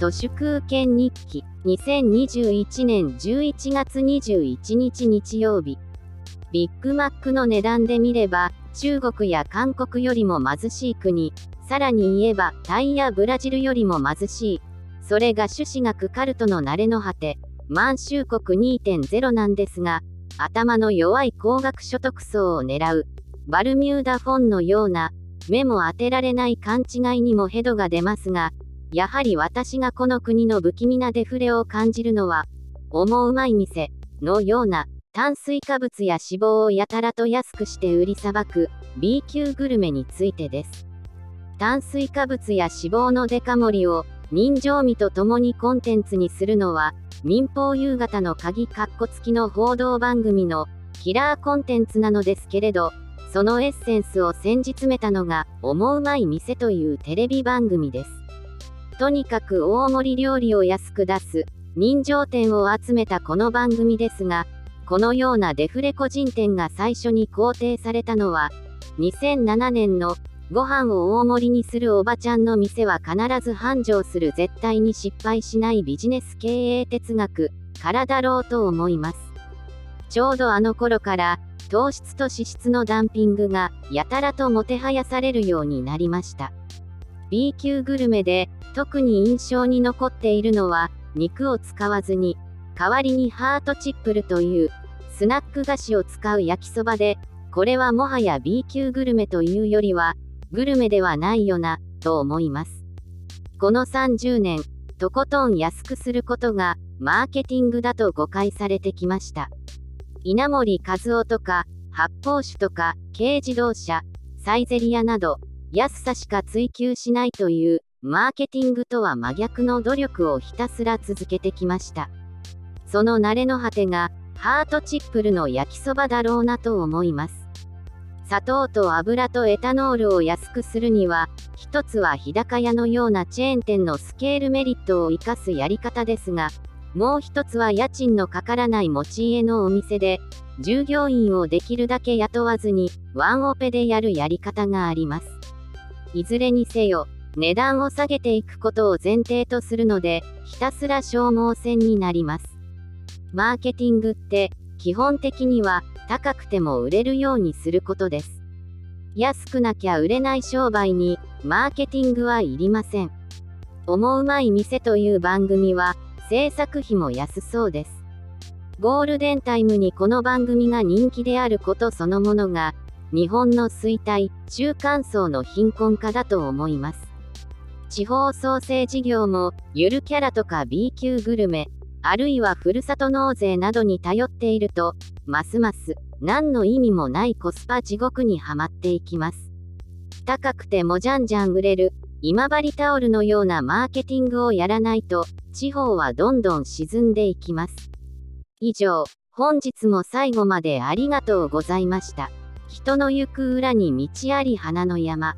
都市空権日記2021年11月21日日曜日ビッグマックの値段で見れば中国や韓国よりも貧しい国さらに言えばタイやブラジルよりも貧しいそれが朱子学カルトの慣れの果て満州国2.0なんですが頭の弱い高額所得層を狙うバルミューダフォンのような目も当てられない勘違いにもヘドが出ますがやはり私がこの国の不気味なデフレを感じるのは、思うまい店のような炭水化物や脂肪をやたらと安くして売りさばく B 級グルメについてです。炭水化物や脂肪のデカ盛りを人情味とともにコンテンツにするのは民放夕方の鍵カッコ付きの報道番組のキラーコンテンツなのですけれどそのエッセンスを先日めたのが思うまい店というテレビ番組です。とにかく大盛り料理を安く出す、人情店を集めたこの番組ですが、このようなデフレ個人店が最初に肯定されたのは、2007年のご飯を大盛りにするおばちゃんの店は必ず繁盛する絶対に失敗しないビジネス経営哲学からだろうと思います。ちょうどあの頃から糖質と脂質のダンピングがやたらともてはやされるようになりました。B 級グルメで特に印象に残っているのは肉を使わずに代わりにハートチップルというスナック菓子を使う焼きそばでこれはもはや B 級グルメというよりはグルメではないよなと思います。この30年とことん安くすることがマーケティングだと誤解されてきました。稲森和夫とか発泡酒とか軽自動車サイゼリアなど安さしか追求しないというマーケティングとは真逆の努力をひたすら続けてきました。その慣れの果てがハートチップルの焼きそばだろうなと思います。砂糖と油とエタノールを安くするには一つは日高屋のようなチェーン店のスケールメリットを生かすやり方ですがもう一つは家賃のかからない持ち家のお店で従業員をできるだけ雇わずにワンオペでやるやり方があります。いずれにせよ、値段を下げていくことを前提とするので、ひたすら消耗戦になります。マーケティングって、基本的には、高くても売れるようにすることです。安くなきゃ売れない商売に、マーケティングはいりません。思うまい店という番組は、制作費も安そうです。ゴールデンタイムにこの番組が人気であることそのものが、日本の衰退、中間層の貧困化だと思います。地方創生事業も、ゆるキャラとか B 級グルメ、あるいはふるさと納税などに頼っていると、ますます何の意味もないコスパ地獄にはまっていきます。高くてもじゃんじゃん売れる、今治タオルのようなマーケティングをやらないと、地方はどんどん沈んでいきます。以上、本日も最後までありがとうございました。人の行く裏に道あり花の山。